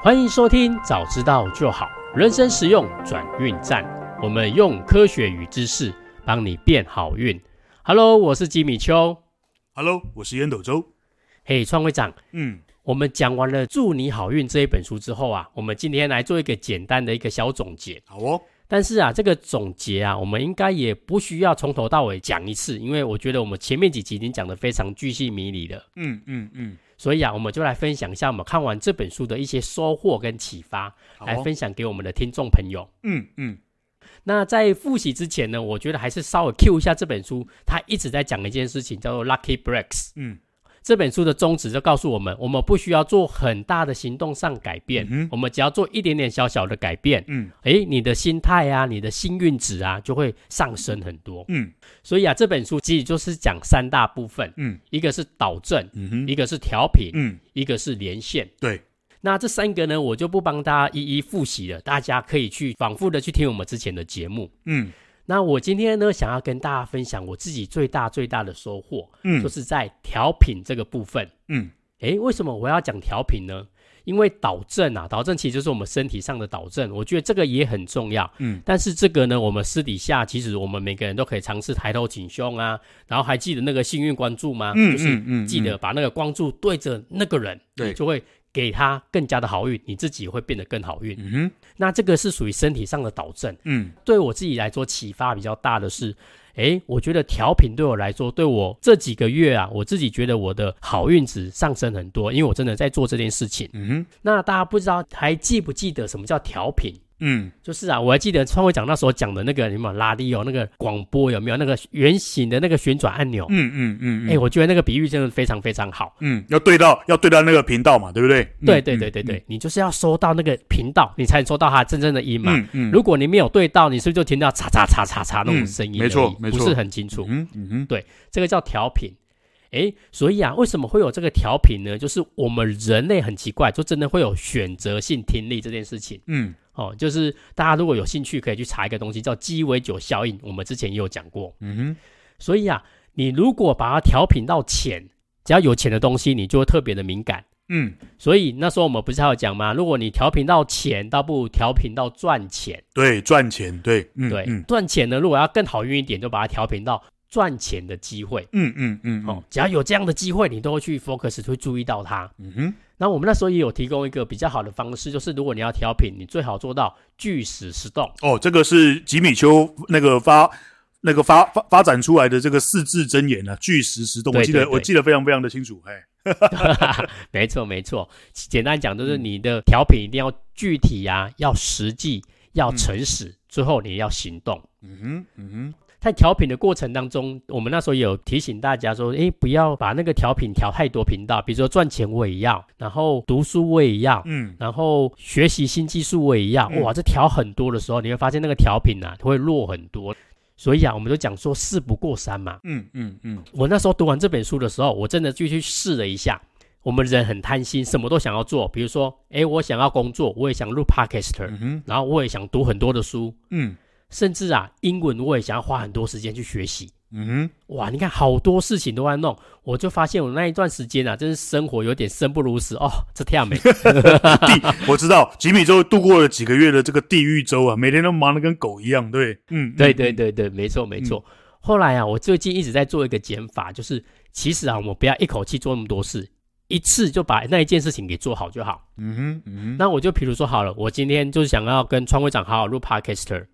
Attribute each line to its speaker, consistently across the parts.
Speaker 1: 欢迎收听《早知道就好》，人生实用转运站。我们用科学与知识帮你变好运。Hello，我是吉米秋。
Speaker 2: Hello，我是烟斗周。
Speaker 1: 嘿，创会长。
Speaker 2: 嗯，
Speaker 1: 我们讲完了《祝你好运》这一本书之后啊，我们今天来做一个简单的一个小总结。
Speaker 2: 好哦。
Speaker 1: 但是啊，这个总结啊，我们应该也不需要从头到尾讲一次，因为我觉得我们前面几集已经讲得非常巨细靡遗了。
Speaker 2: 嗯嗯嗯。
Speaker 1: 所以啊，我们就来分享一下我们看完这本书的一些收获跟启发，
Speaker 2: 哦、
Speaker 1: 来分享给我们的听众朋友。
Speaker 2: 嗯嗯。
Speaker 1: 那在复习之前呢，我觉得还是稍微 cue 一下这本书，它一直在讲一件事情，叫做 Lucky Breaks。
Speaker 2: 嗯。
Speaker 1: 这本书的宗旨就告诉我们，我们不需要做很大的行动上改变，嗯、我们只要做一点点小小的改变，
Speaker 2: 嗯，
Speaker 1: 诶，你的心态啊，你的幸运值啊，就会上升很多，
Speaker 2: 嗯，
Speaker 1: 所以啊，这本书其实就是讲三大部分，
Speaker 2: 嗯，
Speaker 1: 一个是导正，
Speaker 2: 嗯哼，
Speaker 1: 一个是调频，
Speaker 2: 嗯，
Speaker 1: 一个是连线，
Speaker 2: 对，
Speaker 1: 那这三个呢，我就不帮大家一一复习了，大家可以去反复的去听我们之前的节目，
Speaker 2: 嗯。
Speaker 1: 那我今天呢，想要跟大家分享我自己最大最大的收获，
Speaker 2: 嗯，
Speaker 1: 就是在调频这个部分，
Speaker 2: 嗯，
Speaker 1: 诶，为什么我要讲调频呢？因为导正啊，导正其实就是我们身体上的导正，我觉得这个也很重要，
Speaker 2: 嗯，
Speaker 1: 但是这个呢，我们私底下其实我们每个人都可以尝试抬头挺胸啊，然后还记得那个幸运关注吗？
Speaker 2: 嗯，
Speaker 1: 就是
Speaker 2: 嗯，
Speaker 1: 记得把那个光柱对着那个人，
Speaker 2: 对，
Speaker 1: 就会。给他更加的好运，你自己会变得更好运。
Speaker 2: 嗯哼，
Speaker 1: 那这个是属于身体上的导正。
Speaker 2: 嗯，
Speaker 1: 对我自己来说启发比较大的是，诶，我觉得调频对我来说，对我这几个月啊，我自己觉得我的好运值上升很多，因为我真的在做这件事情。
Speaker 2: 嗯哼，
Speaker 1: 那大家不知道还记不记得什么叫调频？
Speaker 2: 嗯，
Speaker 1: 就是啊，我还记得创会长那时候讲的那个什么拉力哦，那个广播有没有那个圆形的那个旋转按钮？
Speaker 2: 嗯嗯嗯，
Speaker 1: 哎、欸，我觉得那个比喻真的非常非常好。
Speaker 2: 嗯，要对到要对到那个频道嘛，对不对？
Speaker 1: 对对对对对，嗯、你就是要收到那个频道，你才能收到它真正的音嘛。
Speaker 2: 嗯嗯，
Speaker 1: 如果你没有对到，你是不是就听到嚓嚓嚓嚓嚓那种声音、嗯？没错没错，不是很清楚。
Speaker 2: 嗯嗯嗯，
Speaker 1: 对，这个叫调频。哎，所以啊，为什么会有这个调频呢？就是我们人类很奇怪，就真的会有选择性听力这件事情。
Speaker 2: 嗯。
Speaker 1: 哦，就是大家如果有兴趣，可以去查一个东西叫鸡尾酒效应。我们之前也有讲过。
Speaker 2: 嗯哼。
Speaker 1: 所以啊，你如果把它调频到钱，只要有钱的东西，你就会特别的敏感。
Speaker 2: 嗯。所
Speaker 1: 以那时候我们不是还有讲吗？如果你调频到钱，倒不如调频到赚钱。
Speaker 2: 对，赚钱。对，
Speaker 1: 嗯、对，赚钱呢，如果要更好运一点，就把它调频到赚钱的机会。
Speaker 2: 嗯嗯嗯。哦，
Speaker 1: 只要有这样的机会，你都会去 focus，会注意到它。
Speaker 2: 嗯哼。
Speaker 1: 那我们那时候也有提供一个比较好的方式，就是如果你要调频，你最好做到巨石实动。
Speaker 2: 哦，这个是吉米丘那个发那个发发发展出来的这个四字真言啊，巨石实动。我记得我记得非常非常的清楚。哎，
Speaker 1: 没错没错，简单讲就是你的调频一定要具体呀、啊，要实际，要诚实，嗯、最后你要行动。
Speaker 2: 嗯哼，嗯哼。
Speaker 1: 在调频的过程当中，我们那时候也有提醒大家说，诶，不要把那个调频调太多频道，比如说赚钱我也要，然后读书我也要，
Speaker 2: 嗯，
Speaker 1: 然后学习新技术我也要，哇，这调很多的时候，你会发现那个调频啊会弱很多。所以啊，我们就讲说事不过三嘛，
Speaker 2: 嗯嗯嗯。
Speaker 1: 我那时候读完这本书的时候，我真的就去试了一下。我们人很贪心，什么都想要做，比如说，诶，我想要工作，我也想录 Podcaster，嗯，然后我也想读很多的书，
Speaker 2: 嗯。
Speaker 1: 甚至啊，英文我也想要花很多时间去学习。
Speaker 2: 嗯哼，
Speaker 1: 哇，你看好多事情都在弄，我就发现我那一段时间啊，真是生活有点生不如死哦。这太美，
Speaker 2: 地我知道，吉米周度过了几个月的这个地狱周啊，每天都忙得跟狗一样。对，嗯，
Speaker 1: 对对对对，没错没错。嗯、后来啊，我最近一直在做一个减法，就是其实啊，我们不要一口气做那么多事，一次就把那一件事情给做好就好。
Speaker 2: 嗯哼，嗯哼。
Speaker 1: 那我就比如说好了，我今天就是想要跟川会长好好录 Podcaster。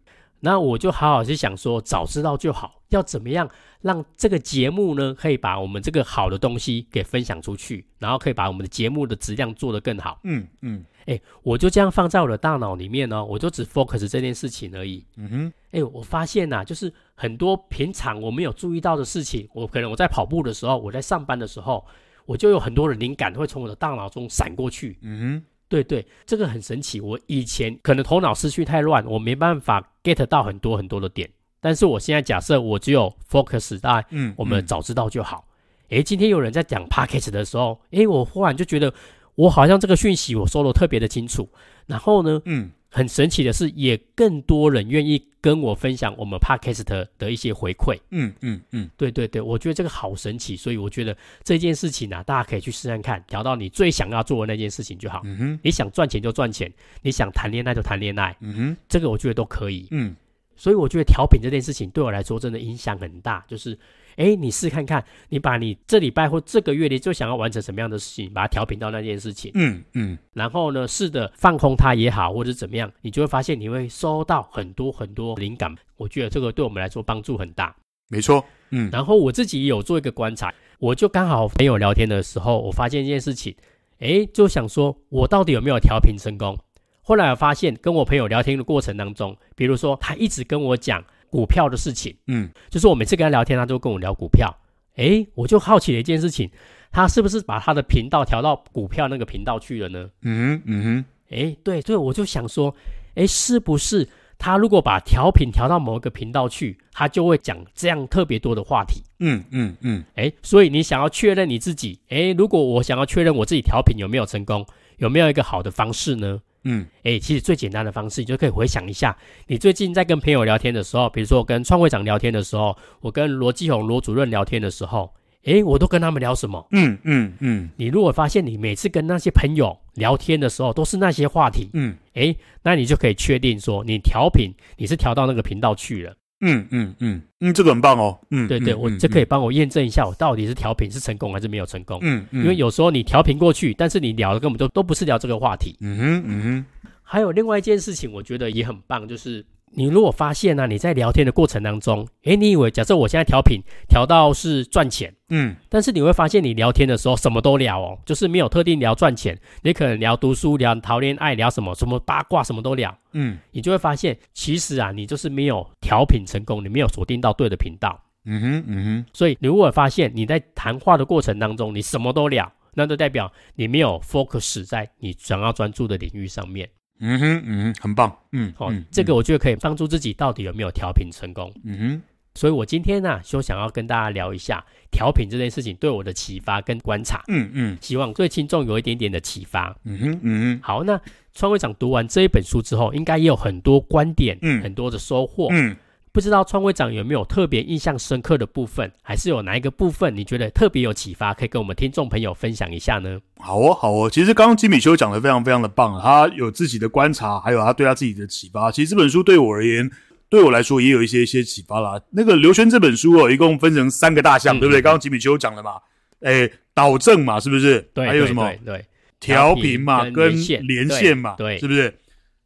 Speaker 1: 那我就好好去想说，早知道就好，要怎么样让这个节目呢，可以把我们这个好的东西给分享出去，然后可以把我们的节目的质量做得更好。
Speaker 2: 嗯嗯，
Speaker 1: 哎，我就这样放在我的大脑里面呢，我就只 focus 这件事情而已。
Speaker 2: 嗯哼，
Speaker 1: 哎，我发现呐，就是很多平常我没有注意到的事情，我可能我在跑步的时候，我在上班的时候，我就有很多的灵感会从我的大脑中闪过去。
Speaker 2: 嗯哼。
Speaker 1: 对对，这个很神奇。我以前可能头脑思绪太乱，我没办法 get 到很多很多的点。但是我现在假设我只有 focus 在，嗯，我们早知道就好。诶、嗯，今天有人在讲 package 的时候，诶，我忽然就觉得我好像这个讯息我说的特别的清楚。然后呢，嗯，很神奇的是，也更多人愿意跟我分享我们 Podcast 的一些回馈。
Speaker 2: 嗯嗯嗯，
Speaker 1: 对对对，我觉得这个好神奇，所以我觉得这件事情呢、啊，大家可以去试试看，调到你最想要做的那件事情就好。
Speaker 2: 嗯哼，
Speaker 1: 你想赚钱就赚钱，你想谈恋爱就谈恋爱。
Speaker 2: 嗯哼，
Speaker 1: 这个我觉得都可以。
Speaker 2: 嗯，
Speaker 1: 所以我觉得调频这件事情对我来说真的影响很大，就是。哎，你试看看，你把你这礼拜或这个月你就想要完成什么样的事情，把它调频到那件事情，
Speaker 2: 嗯嗯，
Speaker 1: 然后呢，试着放空它也好，或者怎么样，你就会发现你会收到很多很多灵感。我觉得这个对我们来说帮助很大。
Speaker 2: 没错，嗯。
Speaker 1: 然后我自己有做一个观察，我就刚好朋友聊天的时候，我发现一件事情，哎，就想说我到底有没有调频成功？后来我发现跟我朋友聊天的过程当中，比如说他一直跟我讲。股票的事情，
Speaker 2: 嗯，
Speaker 1: 就是我每次跟他聊天，他都跟我聊股票。诶，我就好奇了一件事情，他是不是把他的频道调到股票那个频道去了呢？
Speaker 2: 嗯哼嗯哼，
Speaker 1: 诶，对，所以我就想说，诶，是不是他如果把调频调到某一个频道去，他就会讲这样特别多的话题？
Speaker 2: 嗯嗯嗯，
Speaker 1: 诶，所以你想要确认你自己，诶，如果我想要确认我自己调频有没有成功，有没有一个好的方式呢？
Speaker 2: 嗯，
Speaker 1: 哎，其实最简单的方式，你就可以回想一下，你最近在跟朋友聊天的时候，比如说我跟创会长聊天的时候，我跟罗继红罗主任聊天的时候，哎，我都跟他们聊什么？
Speaker 2: 嗯嗯嗯。
Speaker 1: 你如果发现你每次跟那些朋友聊天的时候都是那些话题，
Speaker 2: 嗯，
Speaker 1: 哎，那你就可以确定说你调频你是调到那个频道去了。
Speaker 2: 嗯嗯嗯嗯，这个很棒哦。嗯，
Speaker 1: 对对，我这可以帮我验证一下，我到底是调频是成功还是没有成功。
Speaker 2: 嗯嗯，
Speaker 1: 因为有时候你调频过去，但是你聊的根本都都不是聊这个话题。
Speaker 2: 嗯哼嗯哼。
Speaker 1: 还有另外一件事情，我觉得也很棒，就是你如果发现呢、啊，你在聊天的过程当中，诶，你以为假设我现在调频调到是赚钱，
Speaker 2: 嗯，
Speaker 1: 但是你会发现你聊天的时候什么都聊哦，就是没有特定聊赚钱，你可能聊读书、聊谈恋爱、聊什么什么八卦，什么都聊，
Speaker 2: 嗯，
Speaker 1: 你就会发现其实啊，你就是没有调频成功，你没有锁定到对的频道，
Speaker 2: 嗯哼嗯哼，
Speaker 1: 所以你如果发现你在谈话的过程当中，你什么都聊，那就代表你没有 focus 在你想要专注的领域上面。
Speaker 2: 嗯哼，嗯哼，很棒，嗯，
Speaker 1: 好、哦
Speaker 2: 嗯，
Speaker 1: 这个我觉得可以帮助自己到底有没有调频成功。
Speaker 2: 嗯哼，
Speaker 1: 所以我今天呢、啊，就想要跟大家聊一下调频这件事情对我的启发跟观察。
Speaker 2: 嗯嗯，
Speaker 1: 希望对听众有一点点的启发。
Speaker 2: 嗯哼，嗯哼，
Speaker 1: 好，那创会长读完这一本书之后，应该也有很多观点，
Speaker 2: 嗯，
Speaker 1: 很多的收获，
Speaker 2: 嗯。
Speaker 1: 不知道创会长有没有特别印象深刻的部分，还是有哪一个部分你觉得特别有启发，可以跟我们听众朋友分享一下呢？
Speaker 2: 好哦，好哦。其实刚刚吉米修讲的非常非常的棒，他有自己的观察，还有他对他自己的启发。其实这本书对我而言，对我来说也有一些一些启发啦。那个刘轩这本书哦，一共分成三个大项，嗯、对不对？刚刚吉米修讲了嘛，诶，导正嘛，是不是？
Speaker 1: 对，
Speaker 2: 还有什
Speaker 1: 么？
Speaker 2: 对，调频嘛，跟连线嘛，
Speaker 1: 对，对
Speaker 2: 是不是？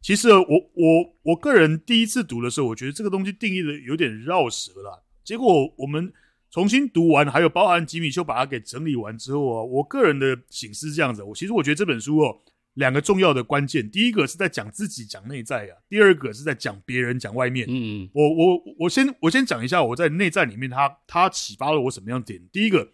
Speaker 2: 其实我我我个人第一次读的时候，我觉得这个东西定义的有点绕舌了。结果我们重新读完，还有包含吉米修把它给整理完之后啊，我个人的醒思是这样子。我其实我觉得这本书哦，两个重要的关键，第一个是在讲自己讲内在啊，第二个是在讲别人讲外面。
Speaker 1: 嗯，
Speaker 2: 我我我先我先讲一下我在内在里面它它启发了我什么样的点。第一个。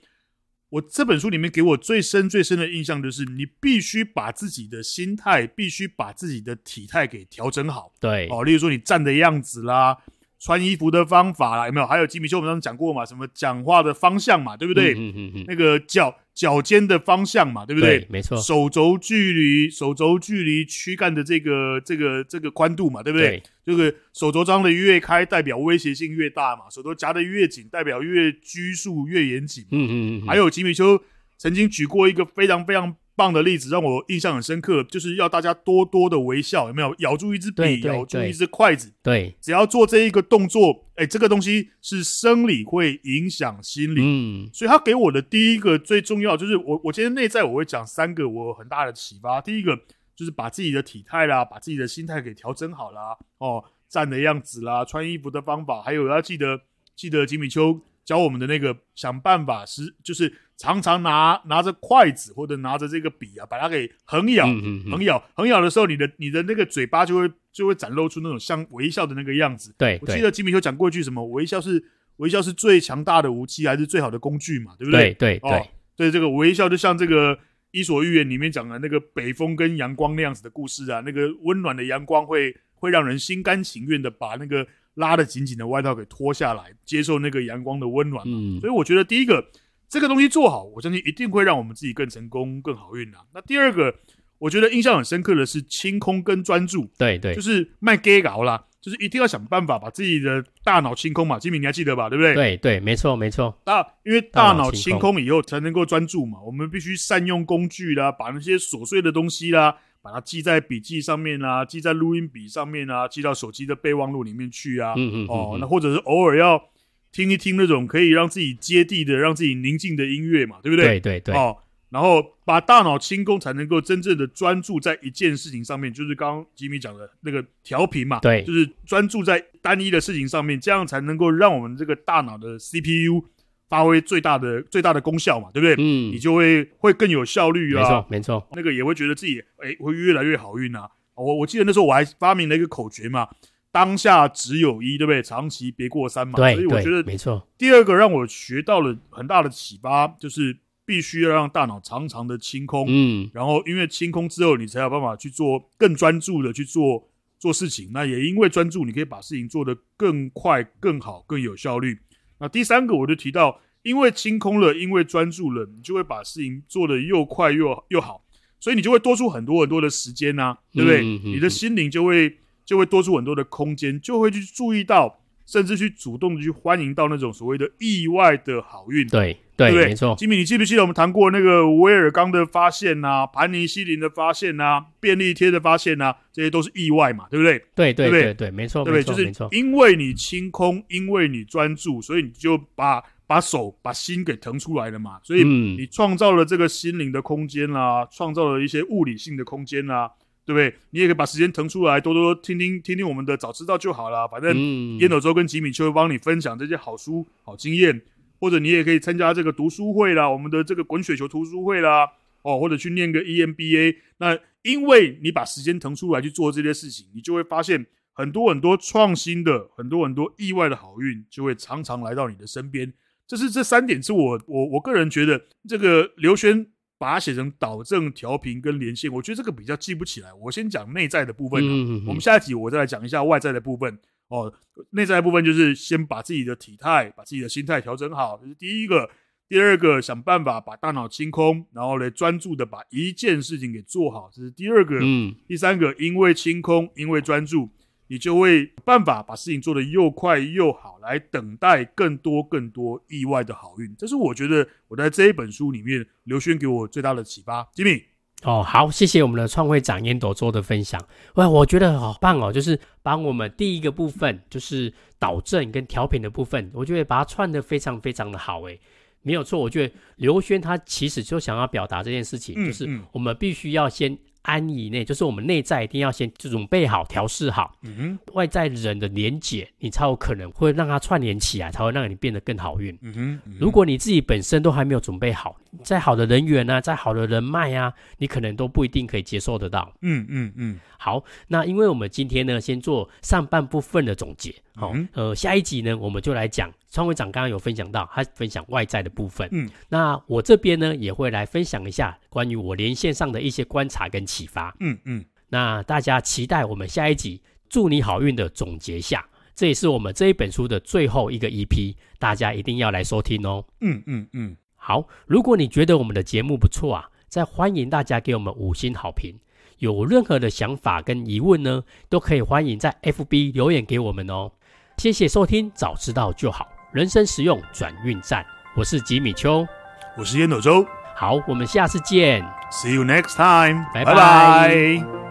Speaker 2: 我这本书里面给我最深最深的印象就是，你必须把自己的心态，必须把自己的体态给调整好。
Speaker 1: 对，
Speaker 2: 哦，例如说你站的样子啦，穿衣服的方法啦，有没有？还有吉米秀我们刚刚讲过嘛，什么讲话的方向嘛，对不对？
Speaker 1: 嗯嗯嗯，
Speaker 2: 那个脚。脚尖的方向嘛，对不对？
Speaker 1: 对，没错。
Speaker 2: 手肘距离，手肘距离躯干的这个这个这个宽度嘛，对不对？对，这个手肘张的越开，代表威胁性越大嘛；手肘夹的越紧，代表越拘束越严谨。
Speaker 1: 嗯嗯嗯。
Speaker 2: 还有吉米丘曾经举过一个非常非常棒的例子，让我印象很深刻，就是要大家多多的微笑，有没有？咬住一支笔，咬住一支筷子，
Speaker 1: 对，
Speaker 2: 只要做这一个动作，哎，这个东西是生理会影响心理，
Speaker 1: 嗯，
Speaker 2: 所以他给我的第一个最重要就是我，我今天内在我会讲三个我很大的启发。第一个就是把自己的体态啦，把自己的心态给调整好啦，哦，站的样子啦，穿衣服的方法，还有要记得记得吉米邱教我们的那个想办法是就是。常常拿拿着筷子或者拿着这个笔啊，把它给横咬，
Speaker 1: 嗯嗯嗯、
Speaker 2: 横咬，横咬的时候，你的你的那个嘴巴就会就会展露出那种像微笑的那个样子。
Speaker 1: 对，
Speaker 2: 我记得吉米邱讲过一句什么，微笑是微笑是最强大的武器，还是最好的工具嘛？对不对？
Speaker 1: 对对对，
Speaker 2: 哦，对，这个微笑就像这个《伊索寓言》里面讲的那个北风跟阳光那样子的故事啊，那个温暖的阳光会会让人心甘情愿的把那个拉得紧紧的外套给脱下来，接受那个阳光的温暖。
Speaker 1: 嗯，
Speaker 2: 所以我觉得第一个。这个东西做好，我相信一定会让我们自己更成功、更好运啊。那第二个，我觉得印象很深刻的是清空跟专注。
Speaker 1: 对对，
Speaker 2: 就是卖 gay 搞啦，就是一定要想办法把自己的大脑清空嘛。吉米，你还记得吧？对不对？
Speaker 1: 对对，没错没错。
Speaker 2: 大因为大脑清空以后才能够专注嘛，我们必须善用工具啦，把那些琐碎的东西啦，把它记在笔记上面啊，记在录音笔上面啊，记到手机的备忘录里面去啊。嗯嗯。哦，那或者是偶尔要听一听那种可以让自己接地的、让自己宁静的音乐嘛，对不对？
Speaker 1: 对对对。
Speaker 2: 哦。然后把大脑清空，才能够真正的专注在一件事情上面，就是刚刚吉米讲的那个调频嘛，
Speaker 1: 对，
Speaker 2: 就是专注在单一的事情上面，这样才能够让我们这个大脑的 CPU 发挥最大的最大的功效嘛，对不对？嗯，你就会会更有效率啊，
Speaker 1: 没错，没错，
Speaker 2: 那个也会觉得自己哎会越来越好运啊。我我记得那时候我还发明了一个口诀嘛，当下只有一，对不对？长期别过三嘛，
Speaker 1: 对，
Speaker 2: 所以我觉得
Speaker 1: 没错。
Speaker 2: 第二个让我学到了很大的启发就是。必须要让大脑常常的清空，嗯，然后因为清空之后，你才有办法去做更专注的去做做事情。那也因为专注，你可以把事情做得更快、更好、更有效率。那第三个，我就提到，因为清空了，因为专注了，你就会把事情做得又快又又好，所以你就会多出很多很多的时间呐，对不对？嗯嗯嗯，你的心灵就会就会多出很多的空间，就会去注意到。甚至去主动的去欢迎到那种所谓的意外的好运，
Speaker 1: 对对，对对没错。
Speaker 2: 吉米，你记不记得我们谈过那个威尔刚的发现呐、啊，盘尼西林的发现呐、啊，便利贴的发现呐、啊，这些都是意外嘛，对不
Speaker 1: 对？对对对没错，对不对？就是
Speaker 2: 因为你清空，因为你专注，所以你就把把手把心给腾出来了嘛，所以你创造了这个心灵的空间啦、啊，创造了一些物理性的空间啦、啊。对不对？你也可以把时间腾出来，多多听听听听我们的早知道就好了。反正烟斗周跟吉米就会帮你分享这些好书、好经验，或者你也可以参加这个读书会啦，我们的这个滚雪球读书会啦，哦，或者去念个 EMBA。那因为你把时间腾出来去做这些事情，你就会发现很多很多创新的、很多很多意外的好运就会常常来到你的身边。这是这三点，是我我我个人觉得这个刘轩。把它写成导正、调频跟连线，我觉得这个比较记不起来。我先讲内在的部分，我们下一集我再来讲一下外在的部分。哦，内在的部分就是先把自己的体态、把自己的心态调整好，这是第一个。第二个，想办法把大脑清空，然后来专注的把一件事情给做好，这是第二个。嗯，第三个，因为清空，因为专注。你就会办法把事情做得又快又好，来等待更多更多意外的好运。这是我觉得我在这一本书里面，刘轩给我最大的启发。吉米，
Speaker 1: 哦，好，谢谢我们的创会长烟斗做的分享。哇，我觉得好棒哦，就是把我们第一个部分，就是导正跟调频的部分，我觉得把它串得非常非常的好。诶，没有错，我觉得刘轩他其实就想要表达这件事情，嗯、就是我们必须要先。安以内，就是我们内在一定要先准备好、调试好，嗯哼，外在人的连结，你才有可能会让它串联起来，才会让你变得更好运。嗯哼，嗯哼，如果你自己本身都还没有准备好，再好的人缘啊，再好的人脉啊，你可能都不一定可以接受得到。嗯嗯嗯。好，那因为我们今天呢，先做上半部分的总结。好，嗯、呃，下一集呢，我们就来讲。创会长刚刚有分享到，他分享外在的部分。嗯，那我这边呢，也会来分享一下关于我连线上的一些观察跟启发。嗯嗯，那大家期待我们下一集祝你好运的总结下，这也是我们这一本书的最后一个 EP，大家一定要来收听哦。嗯嗯嗯，好，如果你觉得我们的节目不错啊，再欢迎大家给我们五星好评。有任何的想法跟疑问呢，都可以欢迎在 FB 留言给我们哦。谢谢收听，早知道就好，人生实用转运站。我是吉米秋，
Speaker 2: 我是烟斗周。
Speaker 1: 好，我们下次见。
Speaker 2: See you next time。
Speaker 1: 拜拜。